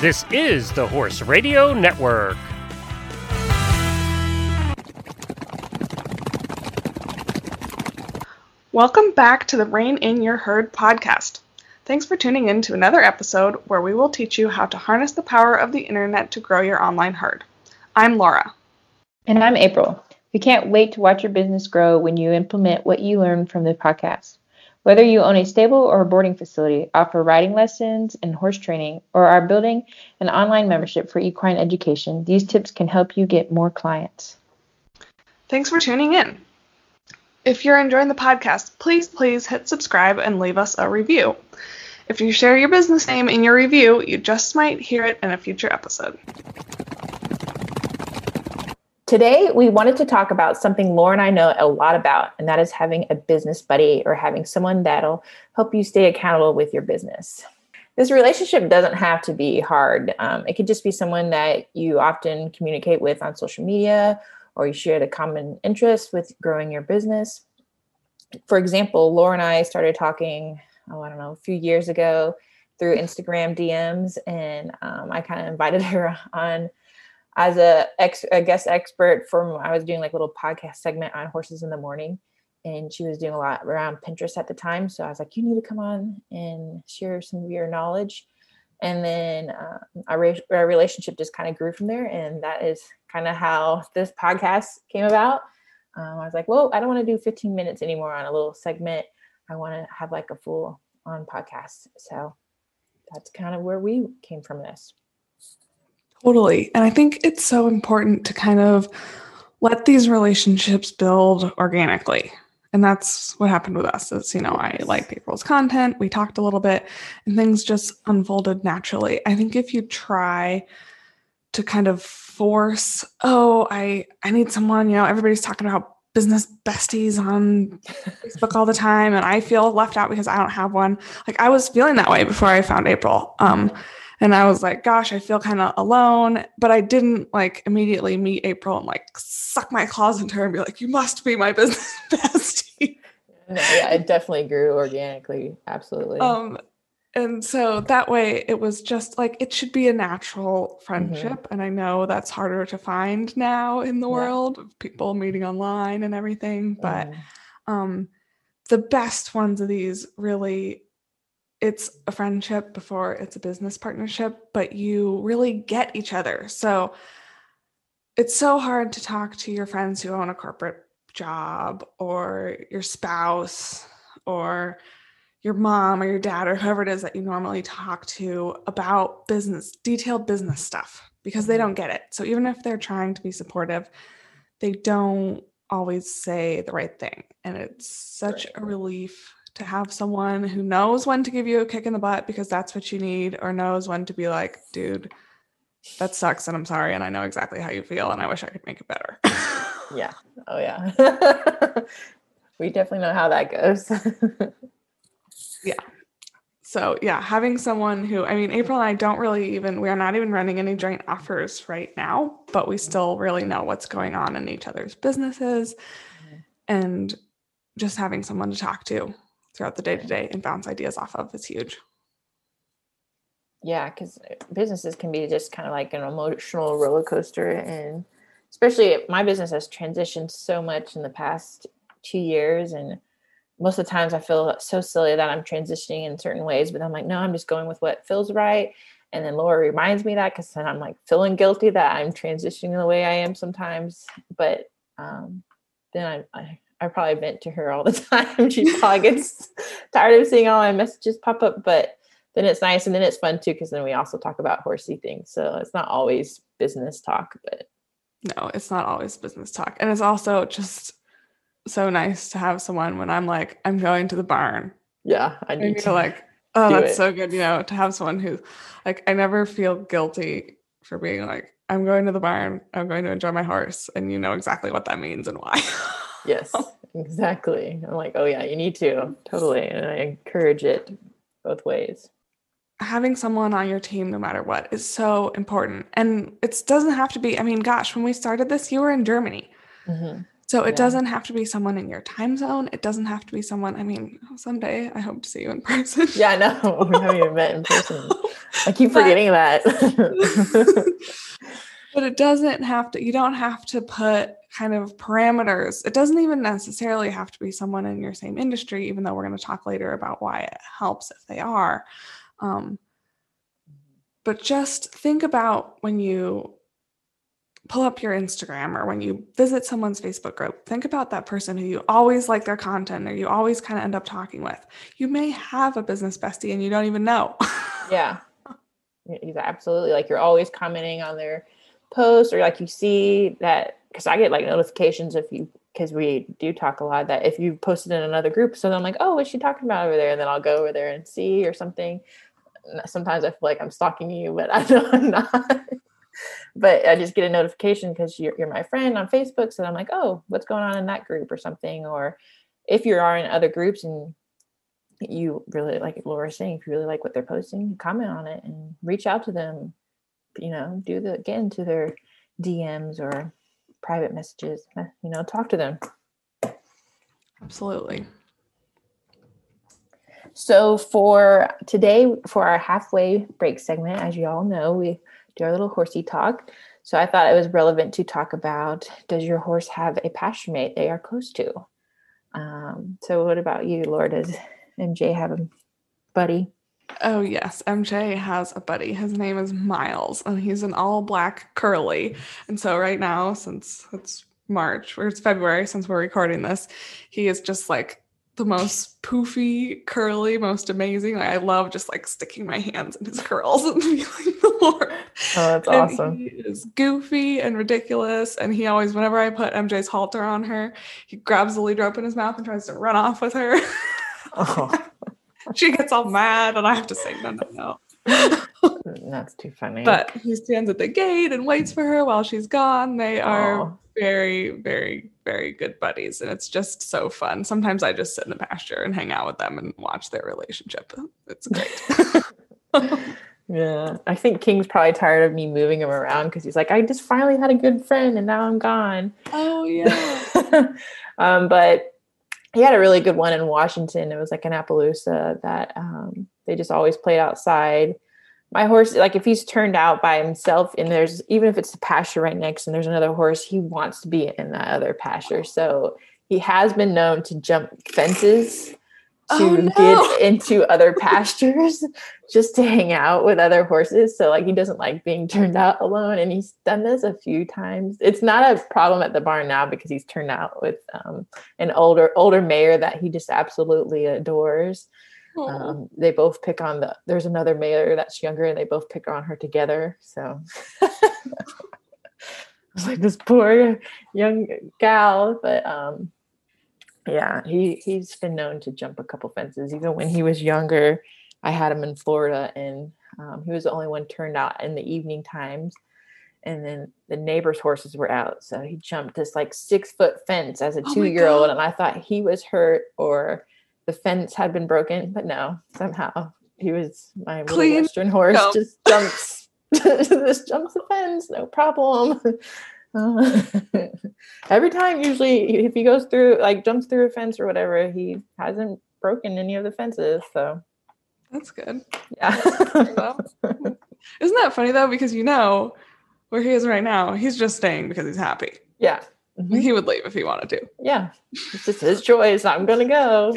This is the Horse Radio Network. Welcome back to the Rein in Your Herd podcast. Thanks for tuning in to another episode where we will teach you how to harness the power of the internet to grow your online herd. I'm Laura. And I'm April. We can't wait to watch your business grow when you implement what you learn from the podcast. Whether you own a stable or a boarding facility, offer riding lessons and horse training, or are building an online membership for equine education, these tips can help you get more clients. Thanks for tuning in. If you're enjoying the podcast, please, please hit subscribe and leave us a review. If you share your business name in your review, you just might hear it in a future episode. Today, we wanted to talk about something Laura and I know a lot about, and that is having a business buddy or having someone that'll help you stay accountable with your business. This relationship doesn't have to be hard. Um, it could just be someone that you often communicate with on social media or you share the common interest with growing your business. For example, Laura and I started talking, oh, I don't know, a few years ago through Instagram DMs, and um, I kind of invited her on as a, ex, a guest expert from I was doing like a little podcast segment on horses in the morning and she was doing a lot around Pinterest at the time. So I was like, you need to come on and share some of your knowledge. And then uh, our, our relationship just kind of grew from there. And that is kind of how this podcast came about. Um, I was like, well, I don't want to do 15 minutes anymore on a little segment. I want to have like a full on podcast. So that's kind of where we came from this. Totally. And I think it's so important to kind of let these relationships build organically. And that's what happened with us. Is you know, I liked April's content. We talked a little bit and things just unfolded naturally. I think if you try to kind of force, oh, I I need someone, you know, everybody's talking about business besties on Facebook all the time and I feel left out because I don't have one. Like I was feeling that way before I found April. Um and I was like, gosh, I feel kind of alone. But I didn't like immediately meet April and like suck my claws into her and be like, you must be my business bestie. No, yeah, it definitely grew organically. Absolutely. Um, and so that way it was just like it should be a natural friendship. Mm-hmm. And I know that's harder to find now in the yeah. world of people meeting online and everything. But mm-hmm. um the best ones of these really it's a friendship before it's a business partnership, but you really get each other. So it's so hard to talk to your friends who own a corporate job or your spouse or your mom or your dad or whoever it is that you normally talk to about business, detailed business stuff because they mm-hmm. don't get it. So even if they're trying to be supportive, they don't always say the right thing. And it's such right. a relief to have someone who knows when to give you a kick in the butt because that's what you need, or knows when to be like, dude, that sucks and I'm sorry and I know exactly how you feel and I wish I could make it better. yeah. Oh yeah. we definitely know how that goes. yeah. So yeah, having someone who I mean April and I don't really even we are not even running any joint offers right now, but we still really know what's going on in each other's businesses mm-hmm. and just having someone to talk to throughout the day to day and bounce ideas off of is huge. Yeah, because businesses can be just kind of like an emotional roller coaster. And especially my business has transitioned so much in the past two years. And most of the times I feel so silly that I'm transitioning in certain ways, but I'm like, no, I'm just going with what feels right. And then Laura reminds me that because then I'm like feeling guilty that I'm transitioning the way I am sometimes. But um, then I, I I probably vent to her all the time. she probably gets tired of seeing all my messages pop up, but then it's nice and then it's fun too because then we also talk about horsey things. So it's not always business talk, but no, it's not always business talk. And it's also just so nice to have someone when I'm like, I'm going to the barn. Yeah, I need to like, oh, that's it. so good, you know, to have someone who like I never feel guilty for being like, I'm going to the barn, I'm going to enjoy my horse, and you know exactly what that means and why. Yes, exactly. I'm like, oh yeah, you need to totally, and I encourage it both ways. Having someone on your team, no matter what, is so important, and it doesn't have to be. I mean, gosh, when we started this, you were in Germany. Mm-hmm. So it Yeah. doesn't have to be someone in your time zone. It doesn't have to be someone, I mean, someday I hope to see you in person. Yeah, I know. We haven't even met in person. I keep But- forgetting that. But it doesn't have to, you don't have to put kind of parameters. It doesn't even necessarily have to be someone in your same industry, even though we're going to talk later about why it helps if they are. Um, but just think about when you pull up your Instagram or when you visit someone's Facebook group, think about that person who you always like their content or you always kind of end up talking with. You may have a business bestie and you don't even know. yeah. Absolutely. Like you're always commenting on their posts or like you see that because I get like notifications if you because we do talk a lot that if you posted in another group, so then I'm like, oh, what's she talking about over there? And then I'll go over there and see or something. Sometimes I feel like I'm stalking you, but I know I'm not. but I just get a notification because you're, you're my friend on Facebook. So I'm like, oh, what's going on in that group or something? Or if you are in other groups and you really like Laura's saying, if you really like what they're posting, comment on it and reach out to them. You know, do the get into their DMs or private messages. uh, You know, talk to them. Absolutely. So for today, for our halfway break segment, as you all know, we do our little horsey talk. So I thought it was relevant to talk about: Does your horse have a pasture mate they are close to? Um, so what about you, Laura? Does MJ have a buddy? Oh, yes. MJ has a buddy. His name is Miles, and he's an all black curly. And so, right now, since it's March or it's February, since we're recording this, he is just like the most poofy, curly, most amazing. Like, I love just like sticking my hands in his curls and feeling the Lord. Oh, that's And awesome. He is goofy and ridiculous. And he always, whenever I put MJ's halter on her, he grabs the lead rope in his mouth and tries to run off with her. Oh, she gets all mad, and I have to say, no, no, no. that's too funny. But he stands at the gate and waits for her while she's gone. They are very, very, very good buddies. And it's just so fun. Sometimes I just sit in the pasture and hang out with them and watch their relationship. It's great. Yeah, I think King's probably tired of me moving him around because he's like, I just finally had a good friend and now I'm gone. oh, yeah. um, but he had a really good one in Washington. It was like an Appaloosa that um, they just always played outside. My horse, like if he's turned out by himself, and there's even if it's a pasture right next and there's another horse, he wants to be in that other pasture. So he has been known to jump fences Oh, no. get into other pastures just to hang out with other horses. So like he doesn't like being turned out alone. And he's done this a few times. It's not a problem at the barn now because he's turned out with um, an older older mare that he just absolutely adores. Um, they both pick on the there's another mare that's younger and they both pick on her together. So it's like this poor young gal, but um yeah, he he's been known to jump a couple fences. Even when he was younger, I had him in Florida, and um, he was the only one turned out in the evening times. And then the neighbors' horses were out, so he jumped this like six foot fence as a Oh two year old, and I thought he was hurt or the fence had been broken, but no, somehow he was my Clean western horse go. just jumps just jumps the fence, no problem. Uh, every time, usually, if he goes through, like jumps through a fence or whatever, he hasn't broken any of the fences. So, That's good. yeah. Isn't that funny though? Because you know where he is right now, he's just staying because he's happy. yeah. Mhm. He would leave if he wanted to. Yeah. It's just his choice. I'm going to go.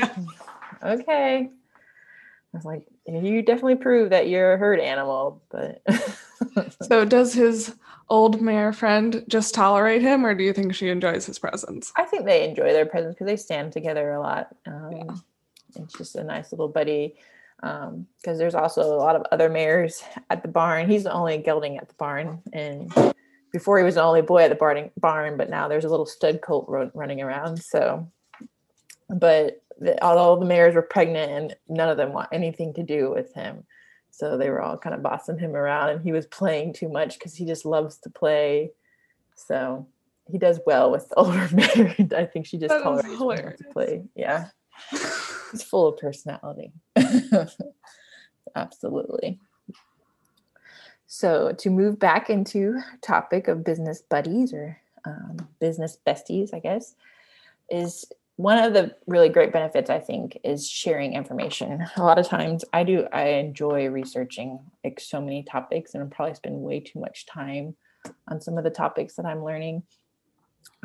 okay. I was like, you definitely prove that you're a herd animal, but So does his old mare friend just tolerate him, or do you think she enjoys his presence? I think they enjoy their presence because they stand together a lot. Um, Yeah. It's just a nice little buddy. Because there's also a lot of other mares at the barn. He's the only gelding at the barn, and before he was the only boy at the barn. Barn, but now there's a little stud colt ro- running around. So, but the, all the mares were pregnant, and none of them want anything to do with him. So they were all kind of bossing him around, and he was playing too much because he just loves to play. So he does well with the older mare. I think she just That tolerates him to play. Yeah, he's full of personality. Absolutely. So to move back into topic of business buddies or um, business besties, I guess. is one of the really great benefits i think is sharing information. A lot of times i do i enjoy researching like so many topics and i probably spend way too much time on some of the topics that i'm learning.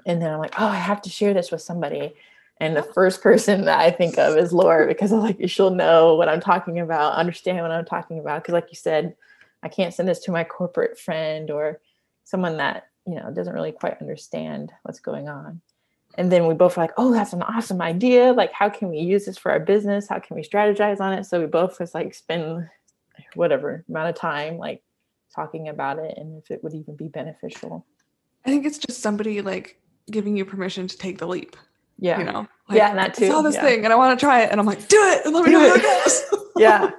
And then i'm like oh i have to share this with somebody. And the first person that i think of is laura because i'm like she'll know what i'm talking about understand what i'm talking about. Because like you said i can't send this to my corporate friend or someone that you know doesn't really quite understand what's going on and then we both were like oh that's an awesome idea like how can we use this for our business how can we strategize on it so we both just like spend whatever amount of time like talking about it and if it would even be beneficial I think it's just somebody like giving you permission to take the leap. yeah You know, like, Yeah, and that I saw this yeah. thing and I want to try it, and I'm like, do it, and let me Do know how it. it goes. yeah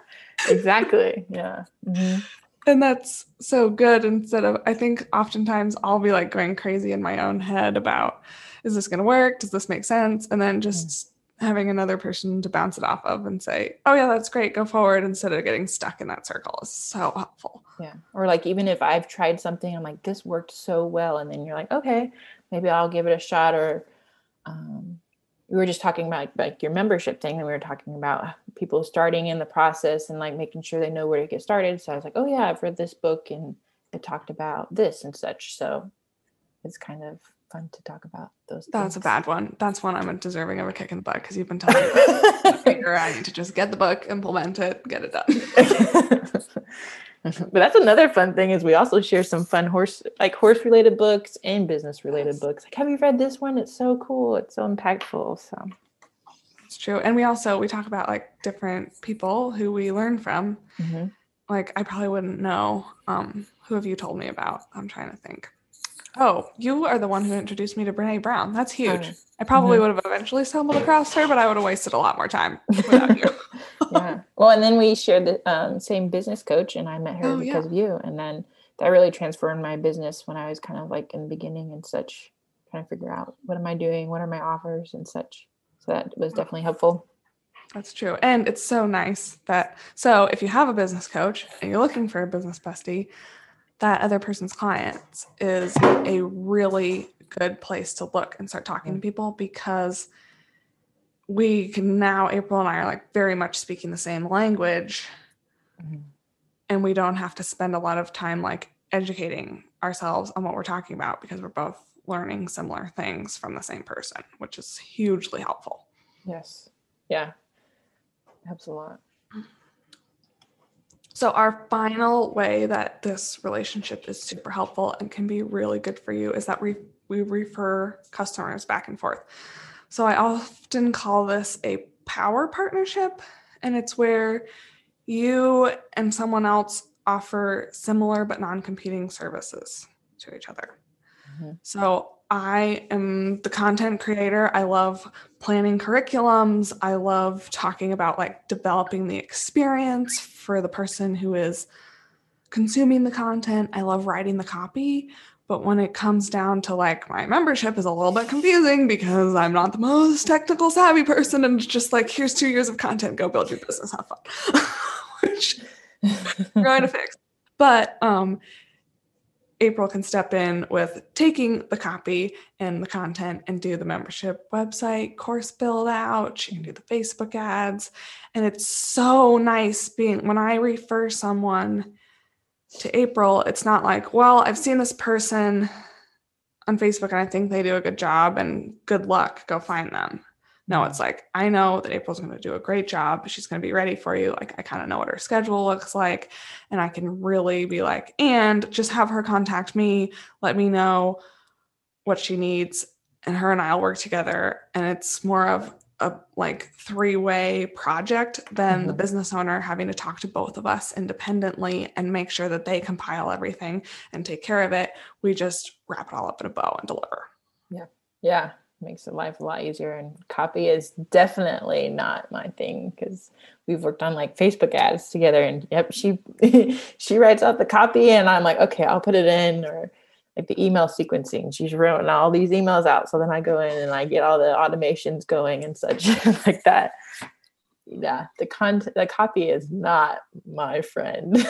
exactly yeah Mhm. and that's so good. Instead of, I think oftentimes I'll be like going crazy in my own head about, is this going to work? Does this make sense? And then just having another person to bounce it off of and say, oh yeah, that's great, go forward, instead of getting stuck in that circle is so helpful. yeah or like even if i've tried something i'm like this worked so well and then you're like okay maybe i'll give it a shot or um, we were just talking about like your membership thing and we were talking about people starting in the process and like making sure they know where to get started so i was like oh yeah i've read this book and it talked about this and such so it's kind of fun to talk about those That's a bad one. That's one I'm deserving of a kick in the butt because you've been telling me I need to just get the book, implement it, get it done. but that's another fun thing is we also share some fun horse like horse related books and business related Yes. books like have you read this one it's so cool it's so impactful so It's true. And we also we talk about like different people who we learn from. mhm. Like I probably wouldn't know. Um, who have you told me about? I'm trying to think. Oh, you are the one who introduced me to Brene Brown. That's huge. Oh, I probably would have eventually stumbled across her, but I would have wasted a lot more time without you. yeah well and then we shared the um, same business coach and i met her Oh, yeah. because of you and then that really transformed my business when i was kind of like in the beginning and such trying to figure out what am i doing what are my offers and such so that was definitely helpful That's true. And it's so nice that so if you have a business coach and you're looking for a business bestie, that other person's clients is a really good place to look and start talking to people because we can now April and I are like very much speaking the same language Mhm. and we don't have to spend a lot of time like educating ourselves on what we're talking about because we're both learning similar things from the same person, which is hugely helpful. yes yeah helps a lot So, our final way that this relationship is super helpful and can be really good for you is that we, we refer customers back and forth. So, I often call this a power partnership, and it's where you and someone else offer similar but non competing services to each other. Mhm. So, I am the content creator. I love planning curriculums. I love talking about like developing the experience for the person who is consuming the content. I love writing the copy. But when it comes down to like my membership is a little bit confusing because I'm not the most technical savvy person and it's just like here's two years of content, go build your business, have fun. Which we're going to fix. But um April can step in with taking the copy and the content and do the membership website course build out. She can do the Facebook ads. And it's so nice being when I refer someone to April, it's not like, well, I've seen this person on Facebook and I think they do a good job and good luck, go find them. No, it's like, I know that April's going to do a great job. She's going to be ready for you. Like, I kind of know what her schedule looks like. And I can really be like, and just have her contact me, let me know what she needs. And her and I'll work together. And it's more of a like three way project than the Mhm. business owner having to talk to both of us independently and make sure that they compile everything and take care of it. We just wrap it all up in a bow and deliver. Yeah. Yeah makes the life a lot easier and copy is definitely not my thing because we've worked on like facebook ads together and yep she she writes out the copy and i'm like okay i'll put it in or like the email sequencing. She's writing all these emails out so then i go in and i get all the automations going and such like that. Yeah the content the copy is not my friend.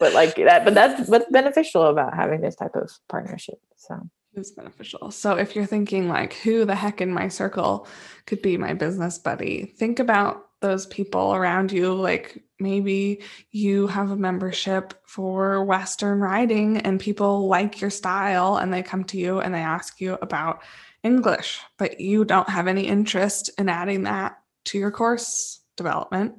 But like that but that's what's beneficial about having this type of partnership so It's beneficial. So if you're thinking like who the heck in my circle could be my business buddy, think about those people around you. Like maybe you have a membership for western riding and people like your style and they come to you and they ask you about english but you don't have any interest in adding that to your course development.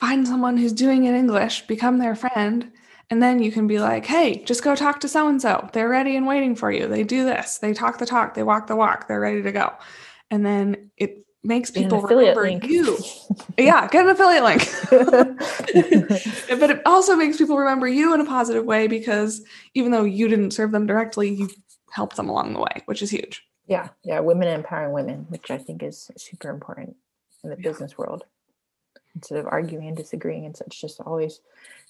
Find someone who's doing it english become their friend and then you can be like hey just go talk to so and so they're ready and waiting for you they do this they talk the talk they walk the walk they're ready to go and then it makes people remember link. you. yeah, get an affiliate link. but it also makes people remember you in a positive way because even though you didn't serve them directly, you helped them along the way, which is huge. Yeah, yeah, women empowering women, which I think is super important in the yeah. business world. Instead of arguing and disagreeing and such, just always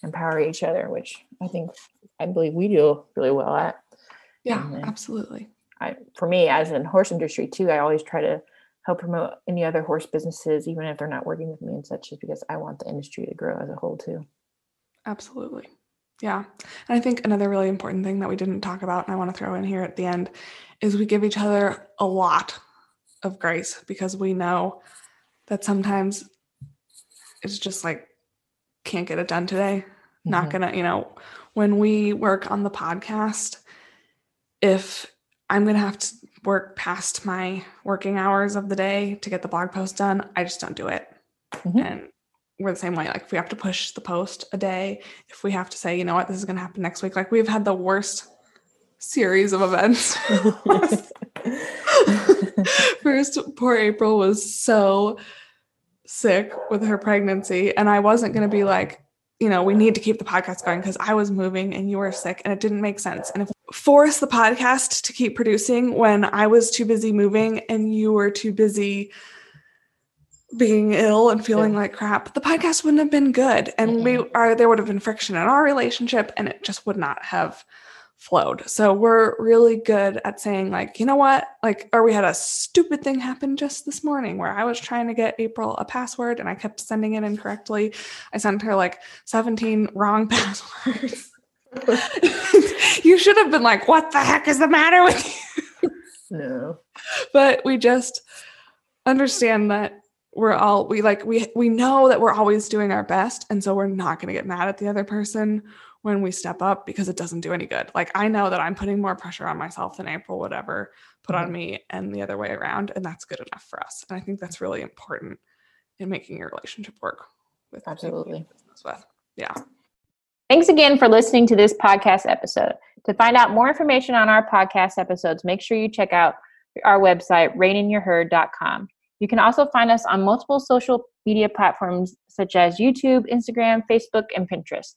empower each other, which I think I believe we do really well at. Yeah, absolutely. I, for me, as in horse industry too, I always try to help promote any other horse businesses, even if they're not working with me and such, just because I want the industry to grow as a whole too. Absolutely. Yeah. And I think another really important thing that we didn't talk about, and I want to throw in here at the end, is we give each other a lot of grace because we know that sometimes it's just like, can't get it done today. Mm-hmm. Not gonna, you know, when we work on the podcast, if I'm gonna have to work past my working hours of the day to get the blog post done, I just don't do it. Mm-hmm. And we're the same way. Like if we have to push the post a day, if we have to say, you know what, this is to happen next week, like we've had the worst series of events. First, poor April was so sick with her pregnancy, and I wasn't going to be like, you know, we need to keep the podcast going because I was moving and you were sick and it didn't make sense. And if force the podcast to keep producing when I was too busy moving and you were too busy being ill and feeling yeah. like crap, the podcast wouldn't have been good. And mm-hmm. we are there would have been friction in our relationship and it just would not have flowed. So we're really good at saying, like, you know what? Like, or we had a stupid thing happen just this morning where I was trying to get April a password and I kept sending it incorrectly. I sent her like 17 wrong passwords. you should have been like, what the heck is the matter with you? No. But we just understand that we're all we like we we know that we're always doing our best and so we're not going to get mad at the other person when we step up because it doesn't do any good. Like I know that I'm putting more pressure on myself than April would ever put mm-hmm. on me and the other way around and that's good enough for us. And I think that's really important in making your relationship work with absolutely with. Yeah. Thanks again for listening to this podcast episode. To find out more information on our podcast episodes, make sure you check out our website, reininyourherd.com. You can also find us on multiple social media platforms such as YouTube, Instagram, Facebook, and Pinterest.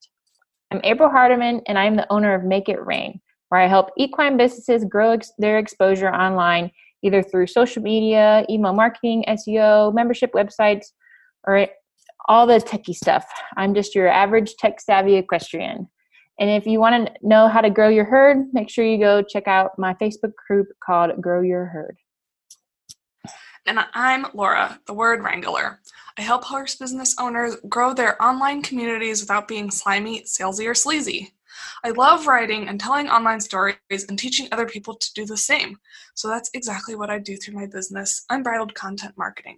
I'm April Hardiman, and I am the owner of Make It Rain, where I help equine businesses grow ex- their exposure online, either through social media, email marketing, SEO, membership websites, or all the techie stuff. I'm just your average tech savvy equestrian. And if you want to know how to grow your herd, make sure you go check out my Facebook group called Grow Your Herd. And I'm Laura, the word wrangler. I help horse business owners grow their online communities without being slimy, salesy, or sleazy. I love writing and telling online stories and teaching other people to do the same. So that's exactly what I do through my business, Unbridled Content Marketing.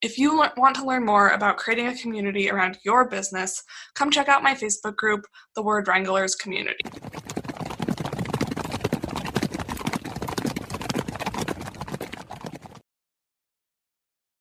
If you want to learn more about creating a community around your business, come check out my Facebook group, The Word Wranglers Community.